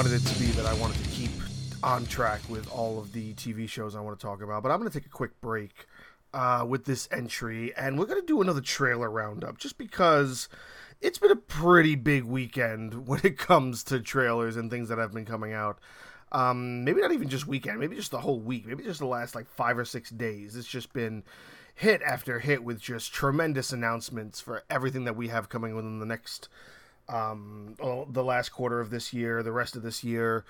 wanted it to be that I wanted to keep on track with all of the TV shows I want to talk about, but I'm going to take a quick break uh, with this entry, and we're going to do another trailer roundup just because it's been a pretty big weekend when it comes to trailers and things that have been coming out. Um, maybe not even just weekend, maybe just the whole week, maybe just the last like five or six days. It's just been hit after hit with just tremendous announcements for everything that we have coming within the next um, the last quarter of this year, the rest of this year,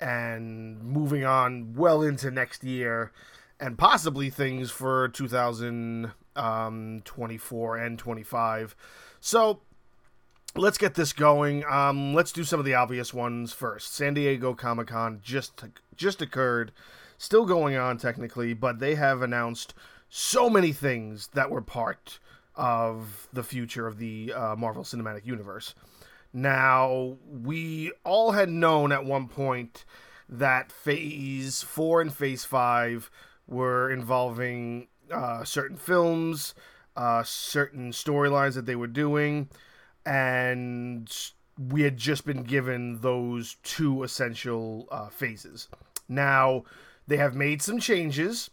and moving on well into next year, and possibly things for 2024 and 25. So let's get this going. Um, let's do some of the obvious ones first. San Diego Comic Con just just occurred, still going on technically, but they have announced so many things that were part of the future of the uh, Marvel Cinematic Universe. Now, we all had known at one point that Phase 4 and Phase 5 were involving uh, certain films, uh, certain storylines that they were doing, and we had just been given those two essential uh, phases. Now, they have made some changes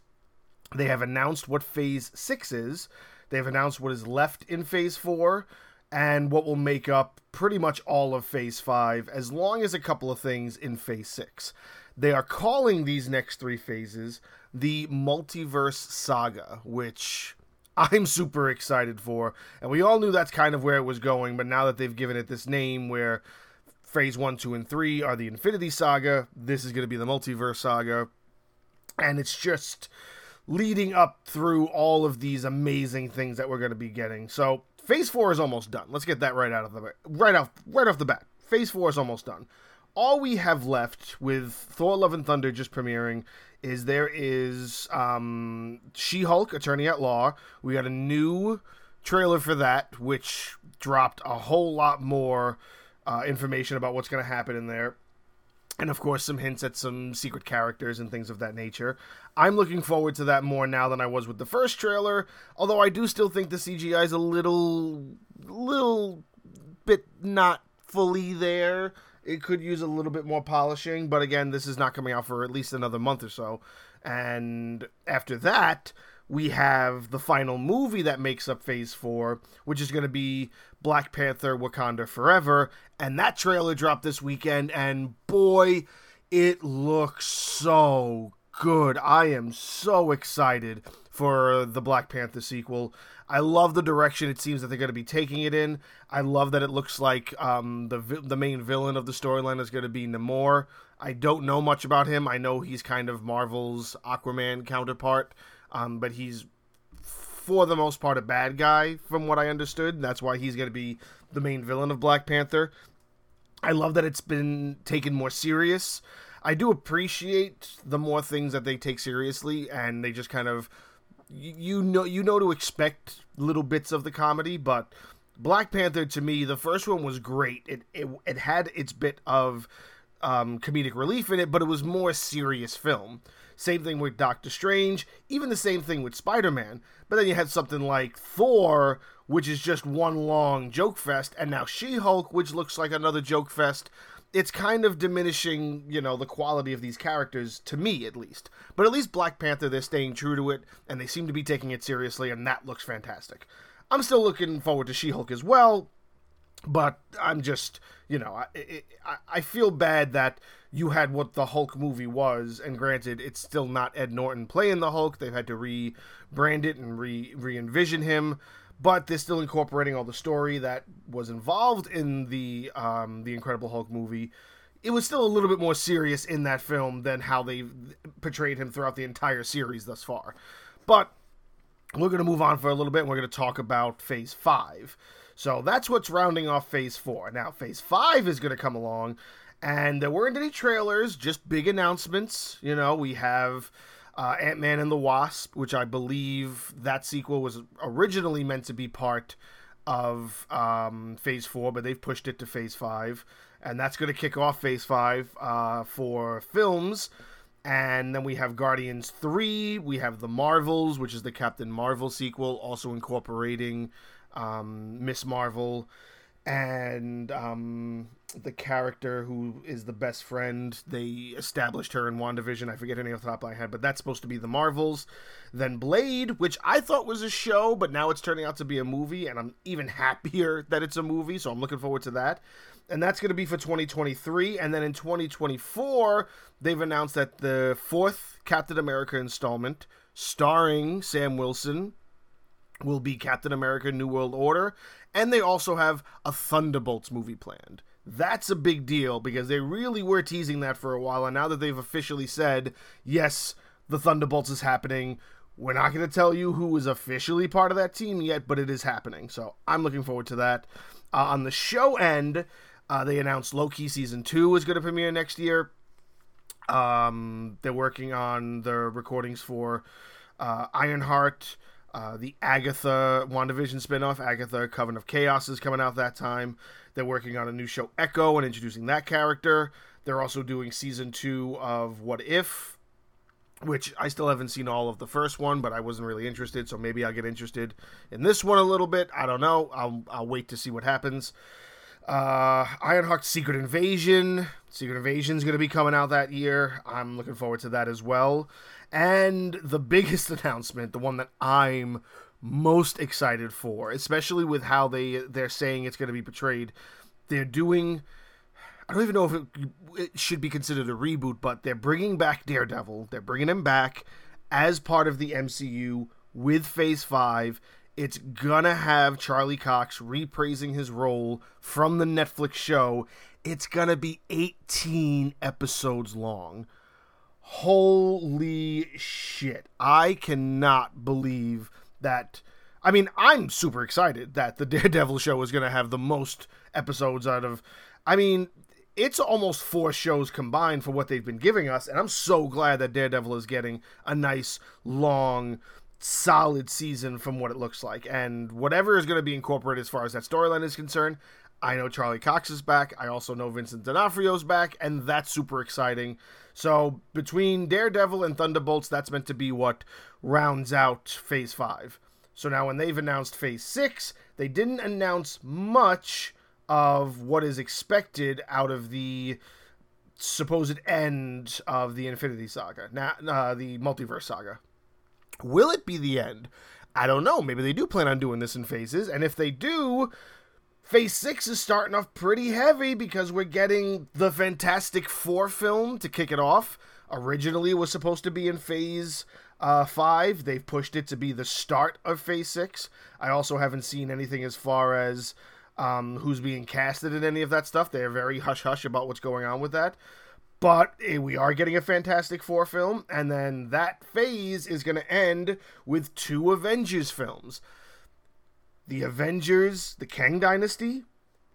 they have announced what phase six is. They've announced what is left in phase four and what will make up pretty much all of phase five, as long as a couple of things in phase six. They are calling these next three phases the multiverse saga, which I'm super excited for. And we all knew that's kind of where it was going, but now that they've given it this name where phase one, two, and three are the Infinity Saga, this is going to be the multiverse saga. And it's just leading up through all of these amazing things that we're going to be getting. So phase four is almost done. Let's get that right out of the right off right off the bat. Phase four is almost done. All we have left with Thor: Love and Thunder just premiering is there is um, She-Hulk, Attorney at Law. We got a new trailer for that, which dropped a whole lot more uh, information about what's going to happen in there and of course some hints at some secret characters and things of that nature. I'm looking forward to that more now than I was with the first trailer, although I do still think the CGI is a little little bit not fully there. It could use a little bit more polishing, but again, this is not coming out for at least another month or so. And after that, we have the final movie that makes up phase four, which is going to be Black Panther Wakanda Forever. And that trailer dropped this weekend, and boy, it looks so good. I am so excited for the Black Panther sequel. I love the direction it seems that they're going to be taking it in. I love that it looks like um, the the main villain of the storyline is going to be Namor. I don't know much about him. I know he's kind of Marvel's Aquaman counterpart um, but he's for the most part a bad guy from what I understood. That's why he's going to be the main villain of Black Panther. I love that it's been taken more serious. I do appreciate the more things that they take seriously and they just kind of you know you know to expect little bits of the comedy, but Black Panther to me the first one was great. It it, it had its bit of um, comedic relief in it, but it was more serious film. Same thing with Doctor Strange, even the same thing with Spider Man. But then you had something like Thor, which is just one long joke fest, and now She Hulk, which looks like another joke fest. It's kind of diminishing, you know, the quality of these characters, to me at least. But at least Black Panther, they're staying true to it, and they seem to be taking it seriously, and that looks fantastic. I'm still looking forward to She Hulk as well, but I'm just, you know, I, I, I feel bad that you had what the Hulk movie was, and granted, it's still not Ed Norton playing the Hulk. They've had to rebrand it and re re envision him, but they're still incorporating all the story that was involved in the um, the Incredible Hulk movie. It was still a little bit more serious in that film than how they portrayed him throughout the entire series thus far. But we're going to move on for a little bit, and we're going to talk about Phase Five. So that's what's rounding off Phase Four. Now, Phase Five is going to come along and there weren't any trailers, just big announcements. You know, we have uh, Ant Man and the Wasp, which I believe that sequel was originally meant to be part of um, Phase 4, but they've pushed it to Phase 5. And that's going to kick off Phase 5 uh, for films. And then we have Guardians 3. We have The Marvels, which is the Captain Marvel sequel, also incorporating um, Miss Marvel and um, the character who is the best friend. They established her in WandaVision. I forget any off the top of my head, but that's supposed to be the Marvels. Then Blade, which I thought was a show, but now it's turning out to be a movie, and I'm even happier that it's a movie, so I'm looking forward to that. And that's going to be for 2023. And then in 2024, they've announced that the fourth Captain America installment, starring Sam Wilson, will be Captain America New World Order. And they also have a Thunderbolts movie planned. That's a big deal because they really were teasing that for a while. And now that they've officially said, yes, the Thunderbolts is happening, we're not going to tell you who is officially part of that team yet, but it is happening. So I'm looking forward to that. Uh, on the show end, uh, they announced Loki season two is going to premiere next year. Um, they're working on the recordings for uh, Ironheart. Uh, the Agatha WandaVision spinoff, Agatha Coven of Chaos, is coming out that time. They're working on a new show, Echo, and introducing that character. They're also doing season two of What If, which I still haven't seen all of the first one, but I wasn't really interested, so maybe I'll get interested in this one a little bit. I don't know. I'll, I'll wait to see what happens. Uh, Ironheart's Secret Invasion. Secret Invasion is going to be coming out that year. I'm looking forward to that as well. And the biggest announcement, the one that I'm most excited for, especially with how they they're saying it's going to be portrayed, they're doing. I don't even know if it, it should be considered a reboot, but they're bringing back Daredevil. They're bringing him back as part of the MCU with Phase Five. It's gonna have Charlie Cox reprising his role from the Netflix show. It's gonna be 18 episodes long. Holy shit. I cannot believe that. I mean, I'm super excited that the Daredevil show is to have the most episodes out of. I mean, it's almost four shows combined for what they've been giving us, and I'm so glad that Daredevil is getting a nice, long, solid season from what it looks like. And whatever is going to be incorporated as far as that storyline is concerned, I know Charlie Cox is back. I also know Vincent D'Onofrio's back, and that's super exciting. So between Daredevil and Thunderbolts, that's meant to be what rounds out Phase 5. So now when they've announced Phase 6, they didn't announce much of what is expected out of the supposed end of the Infinity Saga, now uh, the Multiverse Saga. Will it be the end? I don't know. Maybe they do plan on doing this in phases, and if they do, Phase 6 is starting off pretty heavy because we're getting the Fantastic Four film to kick it off. Originally, was supposed to be in Phase uh, 5. They've pushed it to be the start of Phase 6. I also haven't seen anything as far as um, who's being casted in any of that stuff. They're very hush hush about what's going on with that. But eh, we are getting a Fantastic Four film, and then that phase is going to end with two Avengers films the Avengers, the Kang Dynasty,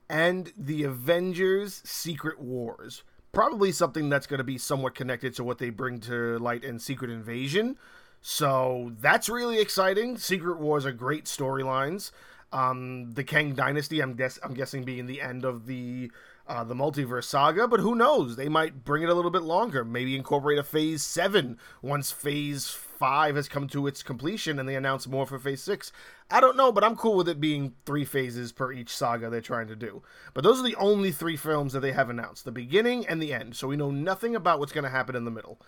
and the Avengers Secret Wars. Probably something that's going to be somewhat connected to what they bring to light in Secret Invasion. So that's really exciting. Secret Wars are great storylines. Um, the Kang Dynasty, I'm guess I'm guessing being the end of the uh, the multiverse saga, but who knows? They might bring it a little bit longer. Maybe incorporate a Phase Seven once Phase Five has come to its completion, and they announce more for Phase Six. I don't know, but I'm cool with it being three phases per each saga they're trying to do. But those are the only three films that they have announced: the beginning and the end. So we know nothing about what's going to happen in the middle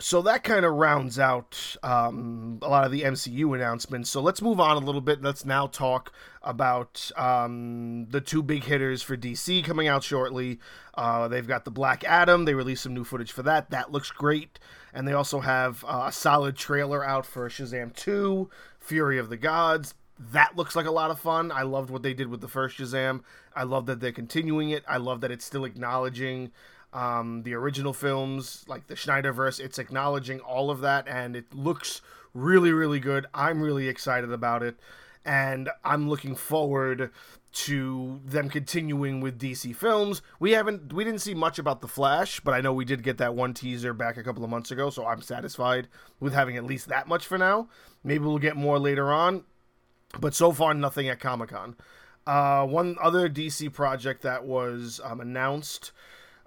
so that kind of rounds out um, a lot of the MCU announcements. So let's move on a little bit. Let's now talk about um, the two big hitters for DC coming out shortly. Uh, they've got the Black Adam. They released some new footage for that. That looks great. And they also have uh, a solid trailer out for Shazam 2, Fury of the Gods. That looks like a lot of fun. I loved what they did with the first Shazam. I love that they're continuing it. I love that it's still acknowledging um, the original films, like the Snyderverse. It's acknowledging all of that, and it looks really, really good. I'm really excited about it, and I'm looking forward to them continuing with DC films. We haven't, we didn't see much about the Flash, but I know we did get that one teaser back a couple of months ago, so I'm satisfied with having at least that much for now. Maybe we'll get more later on, but so far nothing at Comic Con. Uh, one other DC project that was um, announced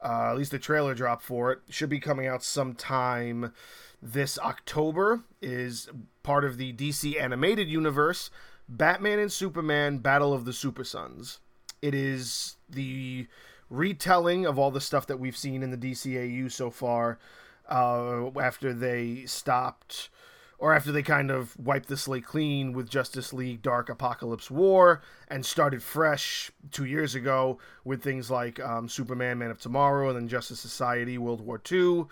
uh, at least the trailer drop for it should be coming out sometime this October. Is part of the DC animated universe, Batman and Superman: Battle of the Super Sons. It is the retelling of all the stuff that we've seen in the DCAU so far. Uh, after they stopped, or after they kind of wiped the slate clean with Justice League Dark Apokolips War and started fresh two years ago with things like um, Superman, Man of Tomorrow, and then Justice Society, World War II.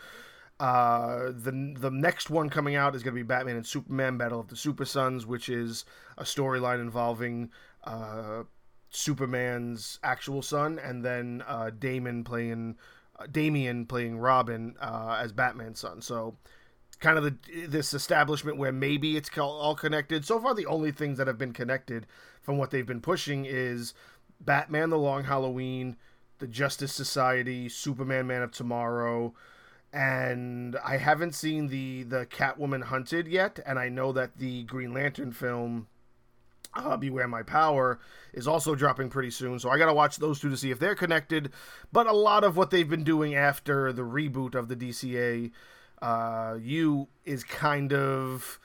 Uh, the the next one coming out is going to be Batman and Superman: Battle of the Super Sons, which is a storyline involving uh, Superman's actual son, and then uh, Damon playing uh, Damian playing Robin uh, as Batman's son. So, kind of the this establishment where maybe it's all connected. So far, the only things that have been connected from what they've been pushing is Batman: The Long Halloween, the Justice Society, Superman: Man of Tomorrow. And I haven't seen the the Catwoman Hunted yet, and I know that the Green Lantern film uh, Beware My Power is also dropping pretty soon, so I gotta watch those two to see if they're connected. But a lot of what they've been doing after the reboot of the DCA uh, you is kind of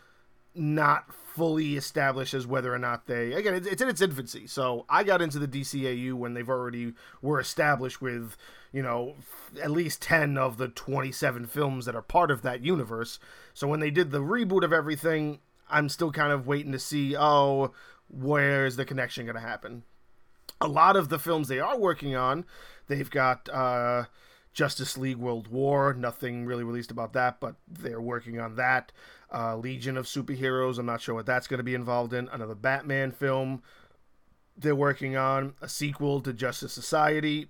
not fully established as whether or not they again it's, it's in its infancy so i got into the dcau when they've already were established with you know at least 10 of the 27 films that are part of that universe so when they did the reboot of everything i'm still kind of waiting to see oh where's the connection going to happen? A lot of the films they are working on, they've got uh, Justice League World War, nothing really released about that, but they're working on that. Uh, Legion of Superheroes, I'm not sure what that's going to be involved in. Another Batman film they're working on, a sequel to Justice Society.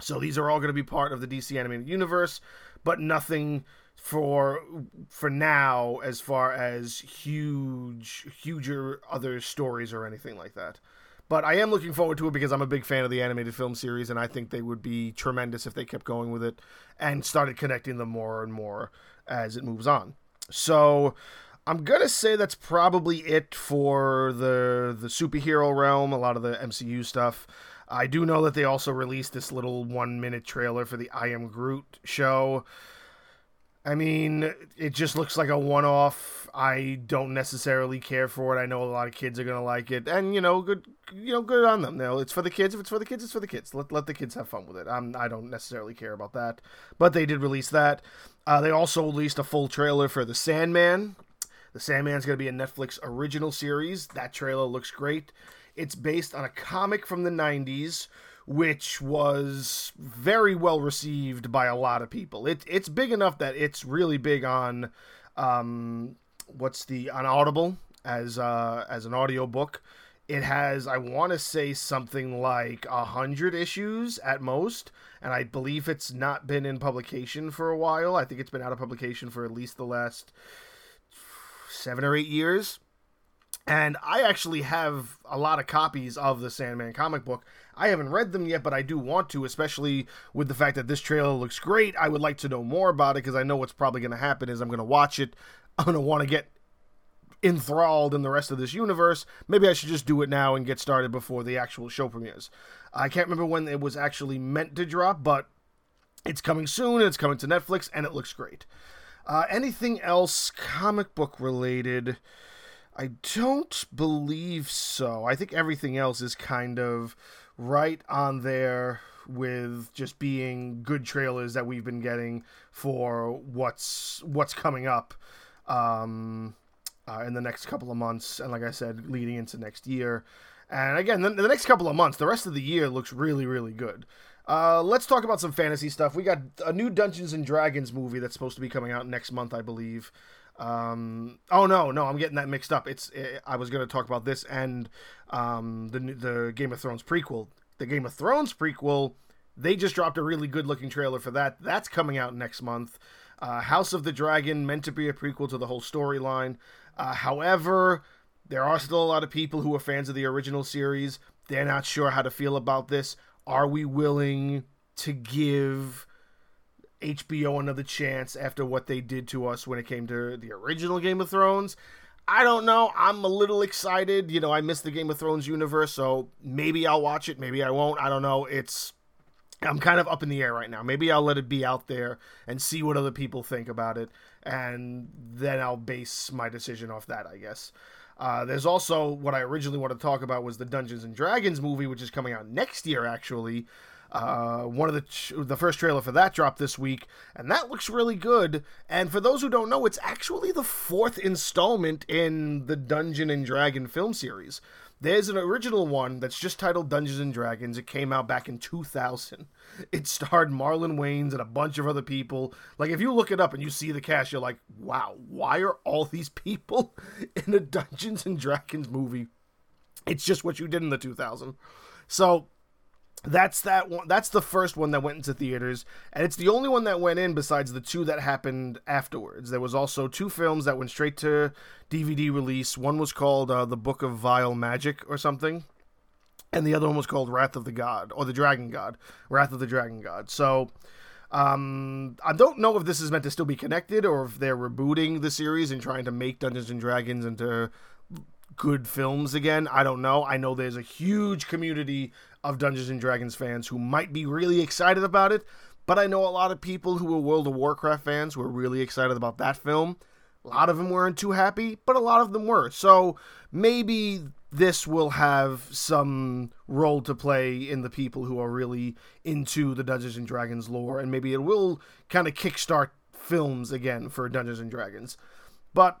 So these are all going to be part of the DC animated universe, but nothing for for now as far as huge huger other stories or anything like that. But I am looking forward to it because I'm a big fan of the animated film series and I think they would be tremendous if they kept going with it and started connecting them more and more as it moves on. So I'm gonna say that's probably it for the the superhero realm, a lot of the MCU stuff. I do know that they also released this little one minute trailer for the I Am Groot show. I mean, it just looks like a one off. I don't necessarily care for it. I know a lot of kids are gonna like it, and you know, good, you know, good on them. You it's for the kids. If it's for the kids, it's for the kids. Let let the kids have fun with it. I'm I don't necessarily care about that, but they did release that. Uh, they also released a full trailer for the Sandman. The Sandman's gonna be a Netflix original series. That trailer looks great. It's based on a comic from the '90s which was very well received by a lot of people. It, it's big enough that it's really big on um, what's the on Audible as uh, as an audio book. It has, I want to say, something like a hundred issues at most, and I believe it's not been in publication for a while. I think it's been out of publication for at least the last seven or eight years. And I actually have a lot of copies of the Sandman comic book. I haven't read them yet, but I do want to, especially with the fact that this trailer looks great. I would like to know more about it because I know what's probably going to happen is I'm going to watch it. I'm going to want to get enthralled in the rest of this universe. Maybe I should just do it now and get started before the actual show premieres. I can't remember when it was actually meant to drop, but it's coming soon it's coming to Netflix and it looks great. Uh, anything else comic book related? I don't believe so. I think everything else is kind of right on there with just being good trailers that we've been getting for what's what's coming up um, uh, in the next couple of months, and like I said, leading into next year. And again, the, the next couple of months, the rest of the year looks really, really good. Uh, let's talk about some fantasy stuff. We got a new Dungeons and Dragons movie that's supposed to be coming out next month, I believe. Um, oh no, no, I'm getting that mixed up. It's it, I was going to talk about this and um, the the Game of Thrones prequel. The Game of Thrones prequel. They just dropped a really good looking trailer for that. That's coming out next month. Uh, House of the Dragon meant to be a prequel to the whole storyline. Uh, however, there are still a lot of people who are fans of the original series. They're not sure how to feel about this. Are we willing to give HBO another chance after what they did to us when it came to the original Game of Thrones. I don't know. I'm a little excited. You know, I miss the Game of Thrones universe, so maybe I'll watch it. Maybe I won't. I don't know. It's. I'm kind of up in the air right now. Maybe I'll let it be out there and see what other people think about it, and then I'll base my decision off that, I guess. Uh, there's also what I originally wanted to talk about was the Dungeons and Dragons movie, which is coming out next year, actually. Uh, one of the ch- the first trailer for that dropped this week, and that looks really good. And for those who don't know, it's actually the fourth installment in the Dungeon and Dragon film series. There's an original one that's just titled Dungeons and Dragons. It came out back in 2000. It starred Marlon Wayans and a bunch of other people. Like, if you look it up and you see the cast, you're like, wow, why are all these people in a Dungeons and Dragons movie? It's just what you did in the 2000. So, that's that one that's the first one that went into theaters and it's the only one that went in besides the two that happened afterwards. There was also two films that went straight to dvd release. One was called uh, the book of vile magic or something and the other one was called wrath of the god or the dragon god wrath of the dragon god. So um, I don't know if this is meant to still be connected or if they're rebooting the series and trying to make Dungeons and Dragons into good films again. I don't know. I know there's a huge community of Dungeons and Dragons fans who might be really excited about it, but I know a lot of people who are World of Warcraft fans were really excited about that film. A lot of them weren't too happy, but a lot of them were. So maybe this will have some role to play in the people who are really into the Dungeons and Dragons lore, and maybe it will kind of kickstart films again for Dungeons and Dragons. But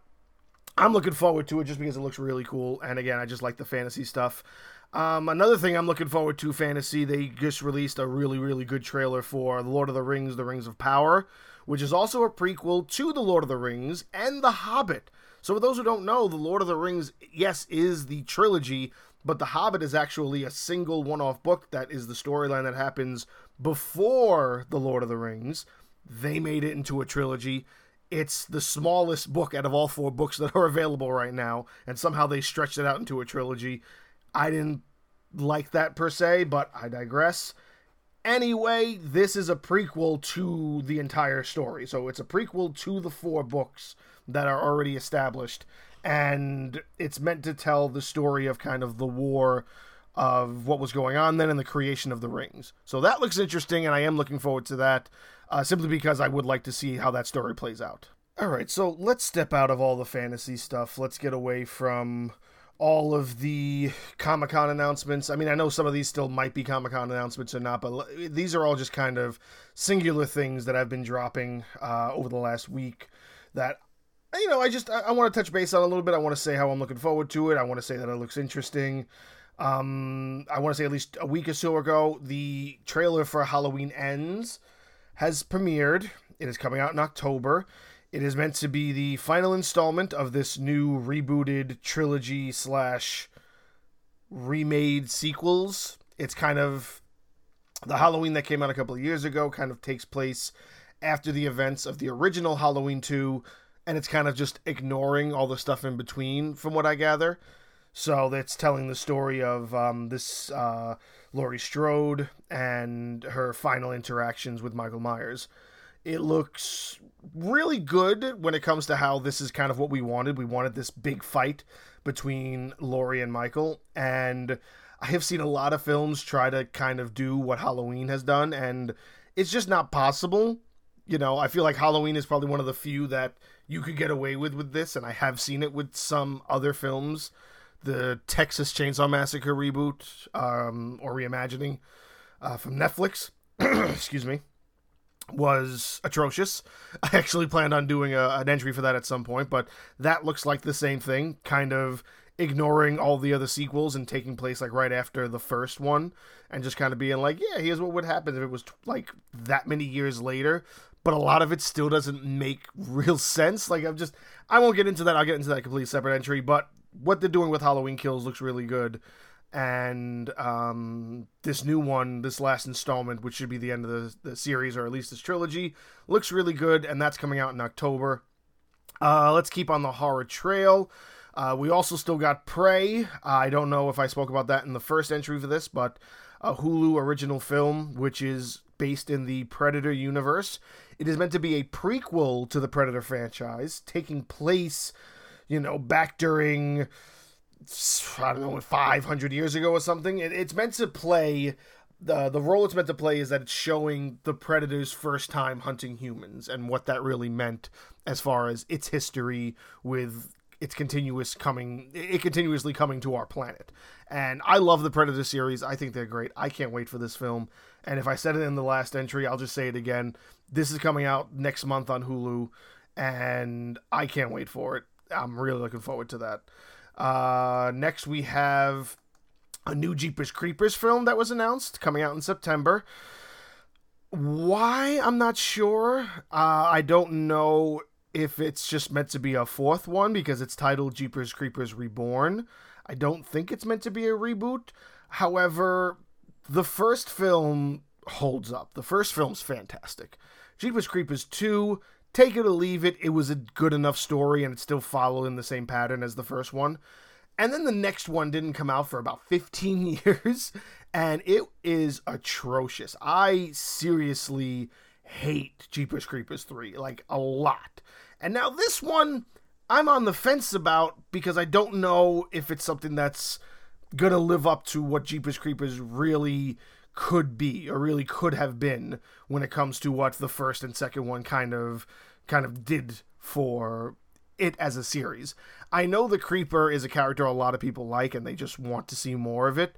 I'm looking forward to it just because it looks really cool. And again, I just like the fantasy stuff. Um, another thing I'm looking forward to, fantasy, they just released a really, really good trailer for The Lord of the Rings, The Rings of Power, which is also a prequel to The Lord of the Rings and The Hobbit. So, for those who don't know, The Lord of the Rings, yes, is the trilogy, but The Hobbit is actually a single one off book that is the storyline that happens before The Lord of the Rings. They made it into a trilogy it's the smallest book out of all four books that are available right now, and somehow they stretched it out into a trilogy. I didn't like that per se, but I digress. Anyway, this is a prequel to the entire story. So it's a prequel to the four books that are already established. And it's meant to tell the story of kind of the war of what was going on then and the creation of the rings. So that looks interesting, and I am looking forward to that uh, simply because I would like to see how that story plays out. All right, so let's step out of all the fantasy stuff. Let's get away from all of the Comic Con announcements. I mean, I know some of these still might be Comic Con announcements or not, but these are all just kind of singular things that I've been dropping uh, over the last week that you know, I just I, want to touch base on a little bit. I want to say how I'm looking forward to it. I want to say that it looks interesting. Um, I want to say at least a week or so ago, the trailer for Halloween Ends has premiered. It is coming out in October. It is meant to be the final installment of this new rebooted trilogy slash remade sequels. It's kind of the Halloween that came out a couple of years ago, kind of takes place after the events of the original Halloween 2, and it's kind of just ignoring all the stuff in between, from what I gather. So that's telling the story of um, this uh, Laurie Strode and her final interactions with Michael Myers. It looks really good when it comes to how this is kind of what we wanted. We wanted this big fight between Laurie and Michael, and I have seen a lot of films try to kind of do what Halloween has done, and it's just not possible. You know, I feel like Halloween is probably one of the few that you could get away with with this, and I have seen it with some other films the Texas Chainsaw Massacre reboot um, or reimagining uh, from Netflix. excuse me. Was atrocious. I actually planned on doing a, an entry for that at some point, but that looks like the same thing, kind of ignoring all the other sequels and taking place like right after the first one and just kind of being like, yeah, here's what would happen if it was like that many years later. But a lot of it still doesn't make real sense. Like, I'm just, I won't get into that. I'll get into that completely separate entry. But what they're doing with Halloween Kills looks really good. And um, this new one, this last installment, which should be the end of the, the series or at least this trilogy, looks really good. And that's coming out in October. Uh, let's keep on the horror trail. Uh, we also still got Prey. I don't know if I spoke about that in the first entry for this, but a Hulu original film, which is based in the Predator universe. It is meant to be a prequel to the Predator franchise, taking place you know, back during I don't know, 500 years ago or something. It, it's meant to play the the role it's meant to play is that it's showing the predator's first time hunting humans and what that really meant as far as its history with it's continuous coming it continuously coming to our planet. And I love the Predator series. I think they're great. I can't wait for this film. And if I said it in the last entry, I'll just say it again. This is coming out next month on Hulu and I can't wait for it. I'm really looking forward to that. Uh, next we have a new Jeepers Creepers film that was announced coming out in September. Why? I'm not sure. Uh, I don't know if it's just meant to be a fourth one because it's titled Jeepers Creepers Reborn. I don't think it's meant to be a reboot. However, the first film holds up. The first film's fantastic. Jeepers Creepers 2, take it or leave it, it was a good enough story and it still followed in the same pattern as the first one. And then the next one didn't come out for about 15 years and it is atrocious. I seriously hate Jeepers Creepers 3 like a lot. And now this one, I'm on the fence about because I don't know if it's something that's gonna live up to what Jeepers Creepers really could be or really could have been when it comes to what the first and second one kind of kind of did for it as a series. I know the Creeper is a character a lot of people like and they just want to see more of it.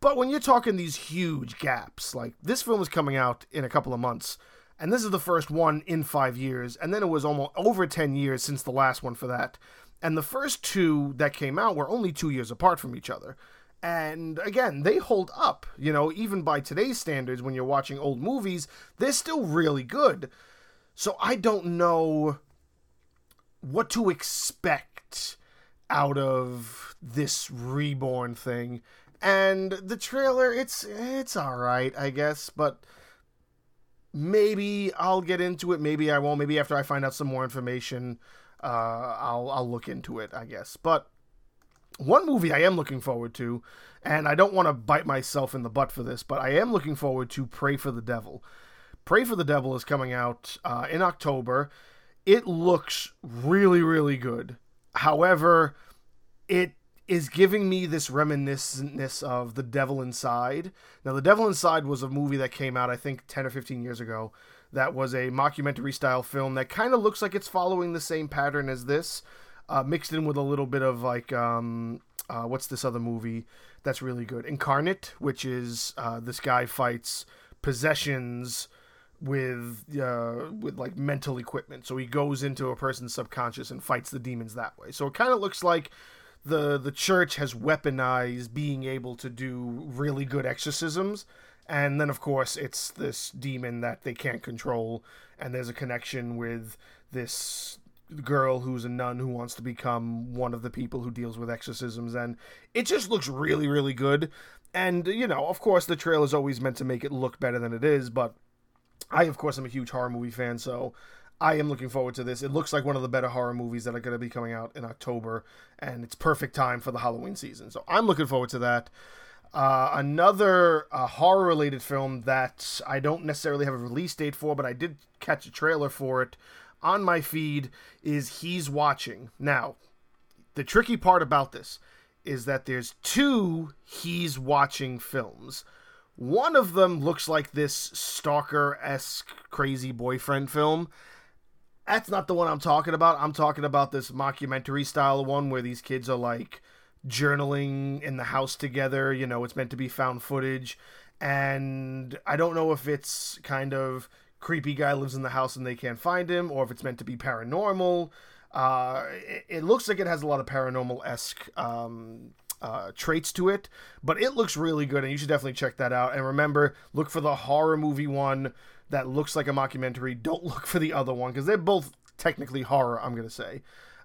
But when you're talking these huge gaps, like this film is coming out in a couple of months, and this is the first one in five years, and then it was almost over 10 years since the last one for that. And the first two that came out were only two years apart from each other. And again, they hold up. You know, even by today's standards, when you're watching old movies, they're still really good. So I don't know what to expect out of this reborn thing. And the trailer, it's it's all right, I guess, but maybe I'll get into it. Maybe I won't. Maybe after I find out some more information, uh, I'll I'll look into it. I guess. But one movie I am looking forward to, and I don't want to bite myself in the butt for this, but I am looking forward to Prey for the Devil. Prey for the Devil is coming out uh, in October. It looks really, really good. However, it is giving me this reminiscentness of The Devil Inside. Now, The Devil Inside was a movie that came out, I think, 10 or 15 years ago. That was a mockumentary style film that kind of looks like it's following the same pattern as this, uh, mixed in with a little bit of like, um, uh, what's this other movie that's really good? Incarnate, which is uh, this guy fights possessions with uh, with like mental equipment. So he goes into a person's subconscious and fights the demons that way. So it kind of looks like the the church has weaponized being able to do really good exorcisms and then of course it's this demon that they can't control and there's a connection with this girl who's a nun who wants to become one of the people who deals with exorcisms and it just looks really really good and you know of course the trail is always meant to make it look better than it is but i of course am a huge horror movie fan so I am looking forward to this. It looks like one of the better horror movies that are going to be coming out in October, and it's perfect time for the Halloween season. So I'm looking forward to that. Uh, another uh, horror related film that I don't necessarily have a release date for, but I did catch a trailer for it on my feed is He's Watching. Now, the tricky part about this is that there's two He's Watching films. One of them looks like this stalker esque crazy boyfriend film that's not the one I'm talking about. I'm talking about this mockumentary style one where these kids are like journaling in the house together. You know, it's meant to be found footage. And I don't know if it's kind of creepy guy lives in the house and they can't find him, or if it's meant to be paranormal. Uh, it, it looks like it has a lot of paranormal esque um, uh, traits to it, but it looks really good, and you should definitely check that out. And remember, look for the horror movie one that looks like a mockumentary. Don't look for the other one because they're both technically horror. I'm gonna say.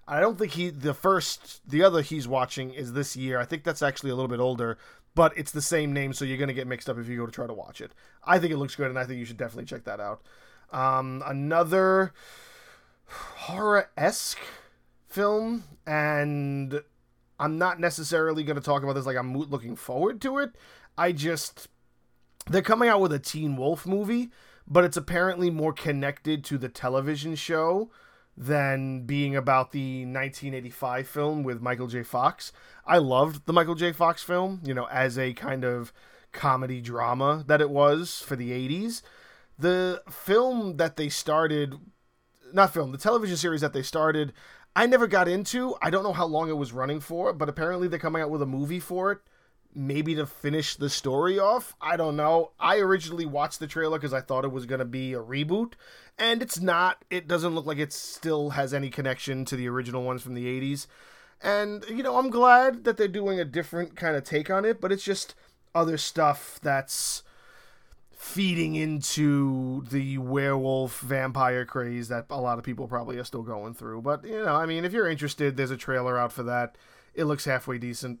I don't think he the first the other he's watching is this year. I think that's actually a little bit older, but it's the same name, so you're gonna get mixed up if you go to try to watch it. I think it looks good, and I think you should definitely check that out. Um, another horror esque film, and I'm not necessarily gonna talk about this like I'm looking forward to it. I just they're coming out with a Teen Wolf movie but it's apparently more connected to the television show than being about the 1985 film with Michael J. Fox. I loved the Michael J. Fox film, you know, as a kind of comedy drama that it was for the 80s. The film that they started not film, the television series that they started. I never got into. I don't know how long it was running for, but apparently they're coming out with a movie for it. Maybe to finish the story off. I don't know. I originally watched the trailer because I thought it was going to be a reboot, and it's not. It doesn't look like it still has any connection to the original ones from the 80s. And, you know, I'm glad that they're doing a different kind of take on it, but it's just other stuff that's feeding into the werewolf vampire craze that a lot of people probably are still going through. But, you know, I mean, if you're interested, there's a trailer out for that. It looks halfway decent.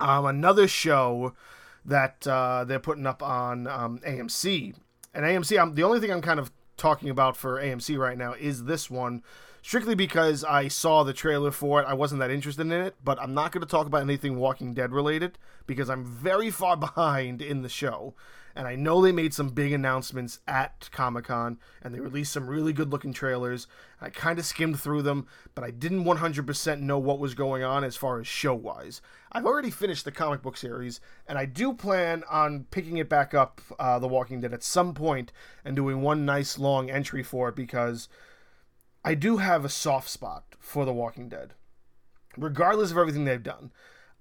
Um, another show that uh, they're putting up on um, AMC. And AMC, I'm, the only thing I'm kind of talking about for AMC right now is this one, strictly because I saw the trailer for it. I wasn't that interested in it, but I'm not going to talk about anything Walking Dead related because I'm very far behind in the show. And I know they made some big announcements at Comic Con and they released some really good looking trailers. I kind of skimmed through them, but I didn't 100% know what was going on as far as show wise. I've already finished the comic book series, and I do plan on picking it back up, uh, The Walking Dead, at some point and doing one nice long entry for it because I do have a soft spot for The Walking Dead, regardless of everything they've done.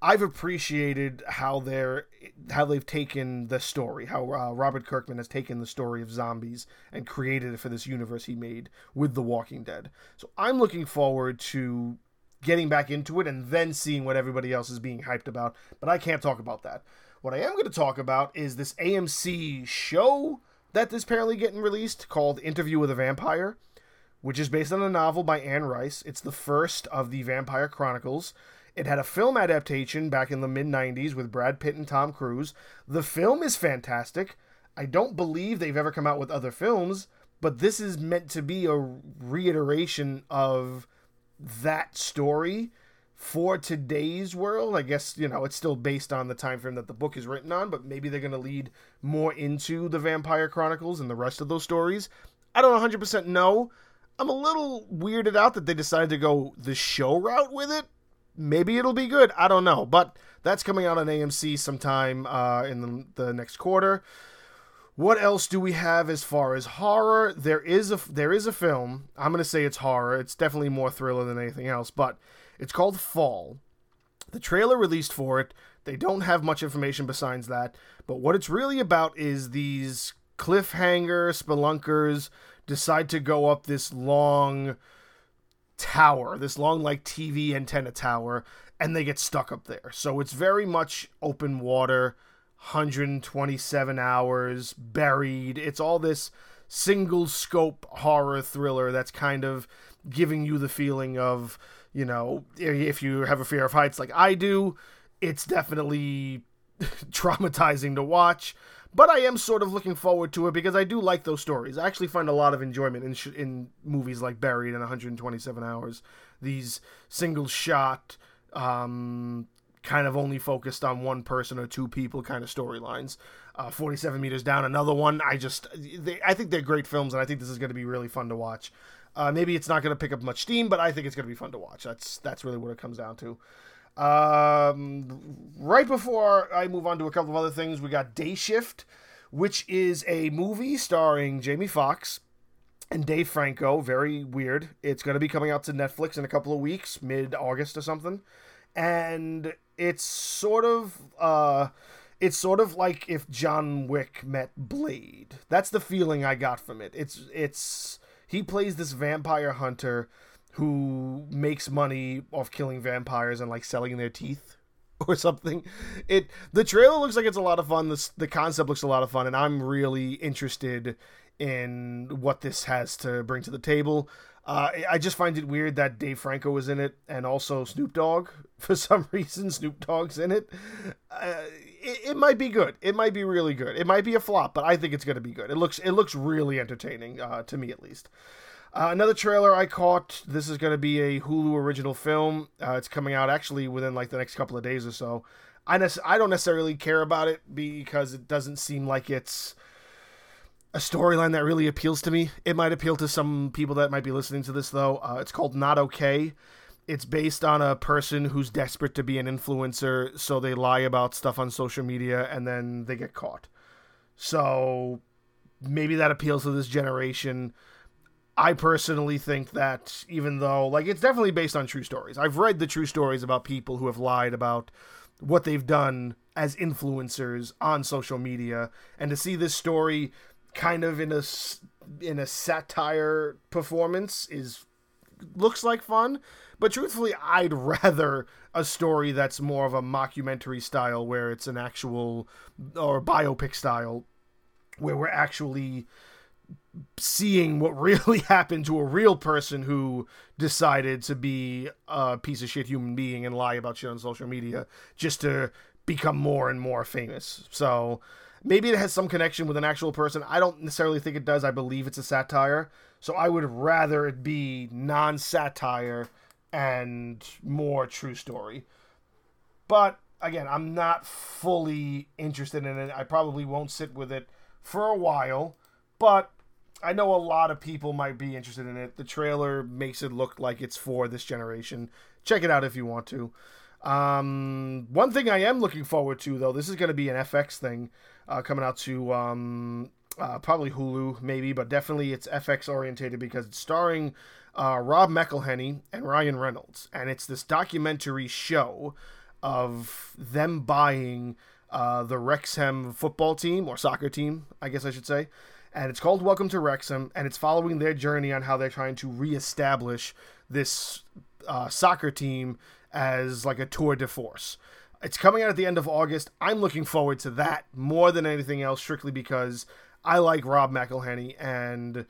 I've appreciated how they're how they've taken the story, how uh, Robert Kirkman has taken the story of zombies and created it for this universe he made with The Walking Dead. So I'm looking forward to getting back into it and then seeing what everybody else is being hyped about. But I can't talk about that. What I am going to talk about is this AMC show that is apparently getting released called Interview with a Vampire, which is based on a novel by Anne Rice. It's the first of the Vampire Chronicles. It had a film adaptation back in the mid 90s with Brad Pitt and Tom Cruise. The film is fantastic. I don't believe they've ever come out with other films, but this is meant to be a reiteration of that story for today's world. I guess, you know, it's still based on the time frame that the book is written on, but maybe they're going to lead more into the Vampire Chronicles and the rest of those stories. I don't 100% know. I'm a little weirded out that they decided to go the show route with it maybe it'll be good. I don't know, but that's coming out on AMC sometime uh, in the, the next quarter. What else do we have as far as horror? There is a there is a film. I'm gonna say it's horror. It's definitely more thriller than anything else, but it's called Fall. The trailer released for it. They don't have much information besides that, but what it's really about is these cliffhanger spelunkers decide to go up this long tower, this long like TV antenna tower, and they get stuck up there. So it's very much open water, 127 hours, buried. It's all this single scope horror thriller that's kind of giving you the feeling of, you know, if you have a fear of heights like I do, it's definitely traumatizing to watch. But I am sort of looking forward to it because I do like those stories. I actually find a lot of enjoyment in sh- in movies like Buried in 127 Hours. These single shot, um, kind of only focused on one person or two people kind of storylines. Uh, 47 meters down, another one. I just, they, I think they're great films, and I think this is going to be really fun to watch. Uh, maybe it's not going to pick up much steam, but I think it's going to be fun to watch. That's that's really what it comes down to. Um, right before I move on to a couple of other things, we got Day Shift, which is a movie starring Jamie Foxx and Dave Franco. Very weird. It's going to be coming out to Netflix in a couple of weeks, mid August or something. And it's sort of uh it's sort of like if John Wick met Blade. That's the feeling I got from it. It's it's he plays this vampire hunter who makes money off killing vampires and like selling their teeth or something. It the trailer looks like it's a lot of fun. The the concept looks a lot of fun, and I'm really interested in what this has to bring to the table. Uh, I just find it weird that Dave Franco is in it, and also Snoop Dogg. For some reason, Snoop Dogg's in it. Uh, it. It might be good. It might be really good. It might be a flop, but I think it's going to be good. It looks it looks really entertaining uh, to me, at least. Uh, another trailer I caught. This is going to be a Hulu original film. Uh, it's coming out actually within like the next couple of days or so. I ne- I don't necessarily care about it because it doesn't seem like it's a storyline that really appeals to me. It might appeal to some people that might be listening to this though. Uh, it's called Not Okay. It's based on a person who's desperate to be an influencer, so they lie about stuff on social media and then they get caught. So maybe that appeals to this generation I personally think that even though, like, it's definitely based on true stories. I've read the true stories about people who have lied about what they've done as influencers on social media, and to see this story kind of in a in a satire performance is looks like fun. But truthfully, I'd rather a story that's more of a mockumentary style, where it's an actual or biopic style, where we're actually seeing what really happened to a real person who decided to be a piece of shit human being and lie about shit on social media just to become more and more famous. So maybe it has some connection with an actual person. I don't necessarily think it does. I believe it's a satire. So I would rather it be non satire and more true story. But again, I'm not fully interested in it. I probably won't sit with it for a while, but I know a lot of people might be interested in it. The trailer makes it look like it's for this generation. Check it out if you want to. Um, one thing I am looking forward to, though, this is going to be an FX thing uh, coming out to um, uh, probably Hulu, maybe, but definitely it's FX orientated because it's starring uh, Rob McElhenney and Ryan Reynolds, and it's this documentary show of them buying uh, the Wrexham football team or soccer team, I guess I should say and it's called Welcome to Wrexham, and it's following their journey on how they're trying to reestablish this uh, soccer team as like a tour de force. It's coming out at the end of August. I'm looking forward to that more than anything else, strictly because I like Rob McElhenney and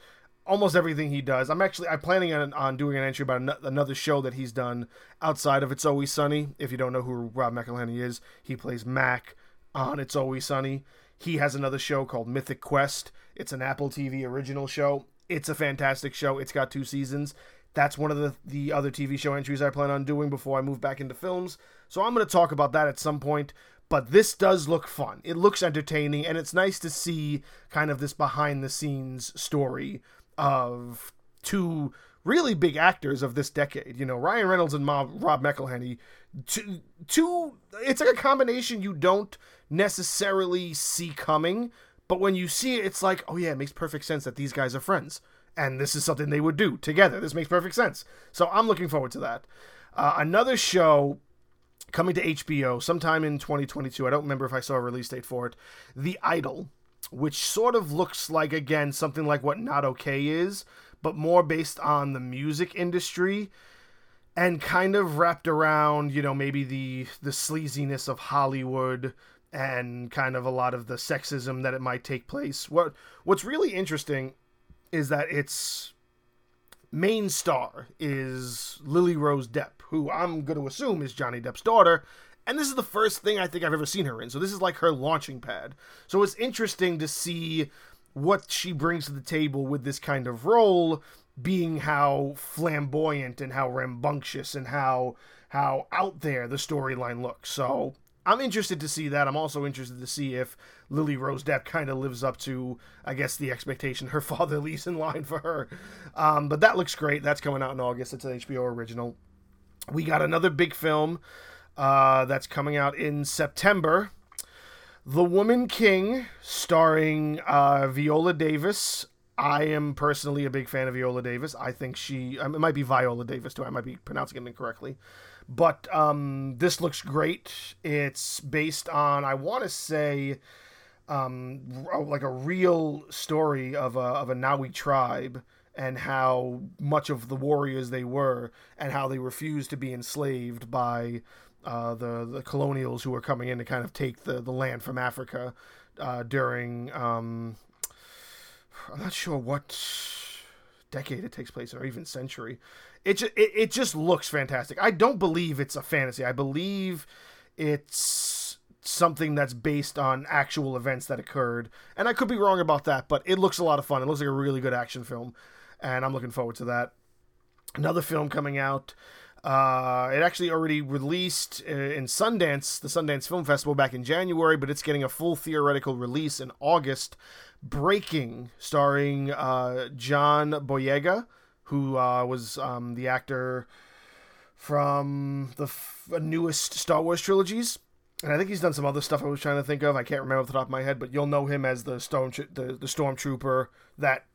almost everything he does. I'm actually I'm planning on, on doing an entry about another show that he's done outside of It's Always Sunny. If you don't know who Rob McElhenney is, he plays Mac on It's Always Sunny. He has another show called Mythic Quest. It's an Apple TV original show. It's a fantastic show. It's got two seasons. That's one of the, the other TV show entries I plan on doing before I move back into films. So I'm going to talk about that at some point. But this does look fun. It looks entertaining, and it's nice to see kind of this behind the scenes story of two really big actors of this decade. You know, Ryan Reynolds and Rob McElhenney. Two, two, it's like a combination you don't necessarily see coming, but when you see it, it's like, oh yeah, it makes perfect sense that these guys are friends, and this is something they would do together. This makes perfect sense. So I'm looking forward to that. Uh, another show coming to HBO sometime in 2022. I don't remember if I saw a release date for it. The Idol, which sort of looks like again something like what Not Okay is, but more based on the music industry and kind of wrapped around, you know, maybe the the sleaziness of Hollywood and kind of a lot of the sexism that it might take place. What what's really interesting is that its main star is Lily Rose Depp, who I'm going to assume is Johnny Depp's daughter, and this is the first thing I think I've ever seen her in. So this is like her launching pad. So it's interesting to see what she brings to the table with this kind of role being how flamboyant and how rambunctious and how how out there the storyline looks. So I'm interested to see that. I'm also interested to see if Lily Rose Depp kind of lives up to, I guess, the expectation her father leaves in line for her. Um, but that looks great. That's coming out in August. It's an HBO original. We got another big film uh, that's coming out in September. The Woman King, starring uh, Viola Davis. I am personally a big fan of Viola Davis. I think she, um, it might be Viola Davis too. I might be pronouncing it incorrectly. But um, this looks great. It's based on, I want to say, um, like a real story of a, of a Nawi tribe and how much of the warriors they were and how they refused to be enslaved by uh, the the colonials who were coming in to kind of take the, the land from Africa uh, during um, I'm not sure what decade it takes place or even century. It just, it, it just looks fantastic. I don't believe it's a fantasy. I believe it's something that's based on actual events that occurred. And I could be wrong about that, but it looks a lot of fun. It looks like a really good action film, and I'm looking forward to that. Another film coming out uh, it actually already released uh, in Sundance, the Sundance Film Festival, back in January, but it's getting a full theoretical release in August. Breaking, starring uh, John Boyega, who uh, was um, the actor from the f- newest Star Wars trilogies. And I think he's done some other stuff I was trying to think of. I can't remember off the top of my head, but you'll know him as the storm the, the stormtrooper that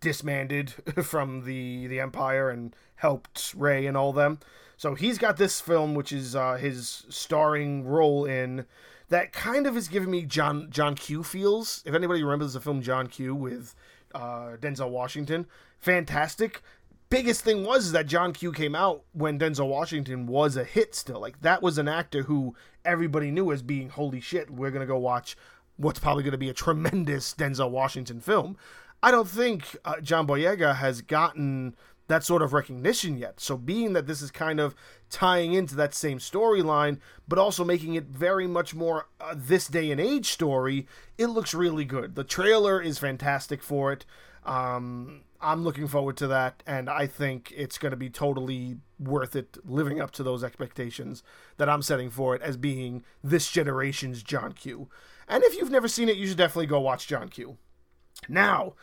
disbanded from the the Empire and helped Rey and all them. So he's got this film, which is uh, his starring role in that kind of is giving me John John Q feels. If anybody remembers the film John Q with uh, Denzel Washington, fantastic. Biggest thing was that John Q came out when Denzel Washington was a hit still. Like that was an actor who everybody knew as being holy shit. We're gonna go watch what's probably going to be a tremendous Denzel Washington film. I don't think uh, John Boyega has gotten that sort of recognition yet. So, being that this is kind of tying into that same storyline, but also making it very much more uh, this day and age story, it looks really good. The trailer is fantastic for it. Um, I'm looking forward to that, and I think it's going to be totally worth it living up to those expectations that I'm setting for it as being this generation's John Q. And if you've never seen it, you should definitely go watch John Q. Now,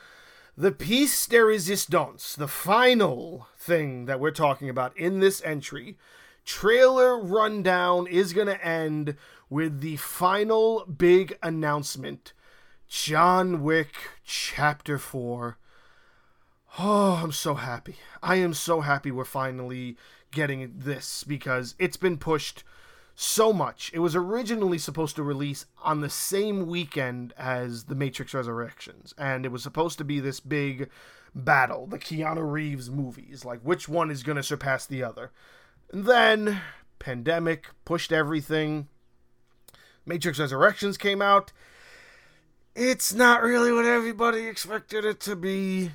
the piece de resistance, the final thing that we're talking about in this entry, trailer rundown is going to end with the final big announcement John Wick Chapter 4. Oh, I'm so happy. I am so happy we're finally getting this because it's been pushed so much. It was originally supposed to release on the same weekend as The Matrix Resurrections, and it was supposed to be this big battle, the Keanu Reeves movies, like which one is going to surpass the other. And then pandemic pushed everything. Matrix Resurrections came out. It's not really what everybody expected it to be,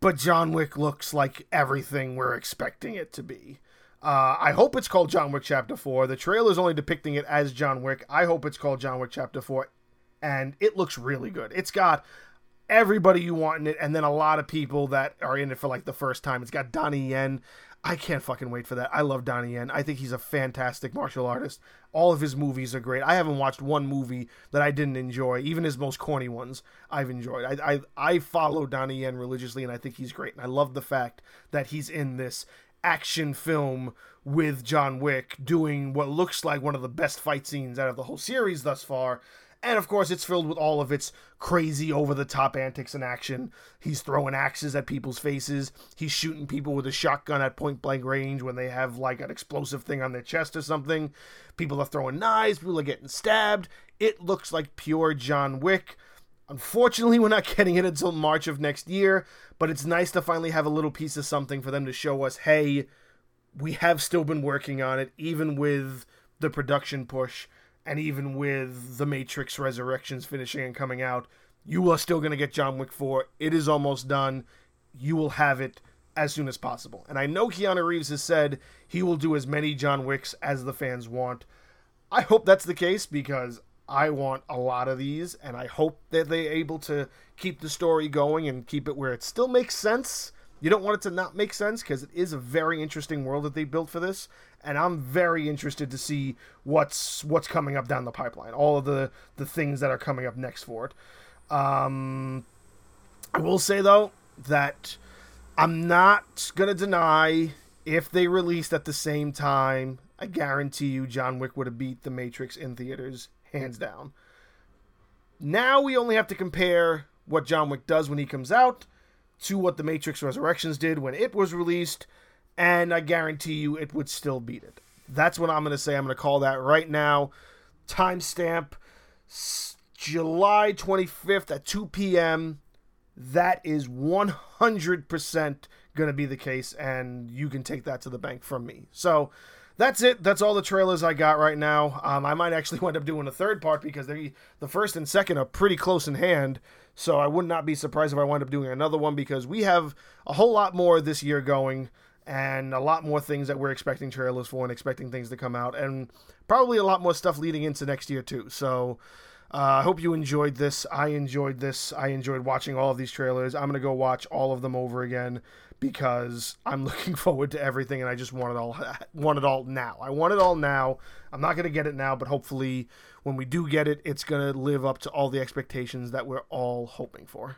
but John Wick looks like everything we're expecting it to be. Uh, I hope it's called John Wick Chapter 4. The trailer is only depicting it as John Wick. I hope it's called John Wick Chapter 4. And it looks really good. It's got everybody you want in it, and then a lot of people that are in it for like the first time. It's got Donnie Yen. I can't fucking wait for that. I love Donnie Yen. I think he's a fantastic martial artist. All of his movies are great. I haven't watched one movie that I didn't enjoy. Even his most corny ones, I've enjoyed. I I, I follow Donnie Yen religiously, and I think he's great. And I love the fact that he's in this action film with John Wick doing what looks like one of the best fight scenes out of the whole series thus far. And of course, it's filled with all of its crazy, over the top antics and action. He's throwing axes at people's faces. He's shooting people with a shotgun at point blank range when they have like an explosive thing on their chest or something. People are throwing knives. People are getting stabbed. It looks like pure John Wick. Unfortunately, we're not getting it until March of next year, but it's nice to finally have a little piece of something for them to show us hey, we have still been working on it, even with the production push and even with The Matrix Resurrections finishing and coming out. You are still going to get John Wick 4. It is almost done. You will have it as soon as possible. And I know Keanu Reeves has said he will do as many John Wicks as the fans want. I hope that's the case because I want a lot of these, and I hope that they're able to keep the story going and keep it where it still makes sense. You don't want it to not make sense because it is a very interesting world that they built for this, and I'm very interested to see what's what's coming up down the pipeline. All of the the things that are coming up next for it. Um, I will say though that I'm not gonna deny if they released at the same time. I guarantee you, John Wick would have beat The Matrix in theaters hands down. Now we only have to compare what John Wick does when he comes out to what The Matrix Resurrections did when it was released, and I guarantee you it would still beat it. That's what I'm going to say. I'm going to call that right now. Timestamp July 25th at 2 p.m. That is 100% going to be the case, and you can take that to the bank from me. So, that's it. That's all the trailers I got right now. Um, I might actually wind up doing a third part because they, the first and second are pretty close in hand. So I would not be surprised if I wind up doing another one because we have a whole lot more this year going and a lot more things that we're expecting trailers for and expecting things to come out and probably a lot more stuff leading into next year too. So uh, I hope you enjoyed this. I enjoyed this. I enjoyed watching all of these trailers. I'm going to go watch all of them over again because I'm looking forward to everything and I just want it all want it all now. I want it all now. I'm not going to get it now, but hopefully when we do get it, it's going to live up to all the expectations that we're all hoping for.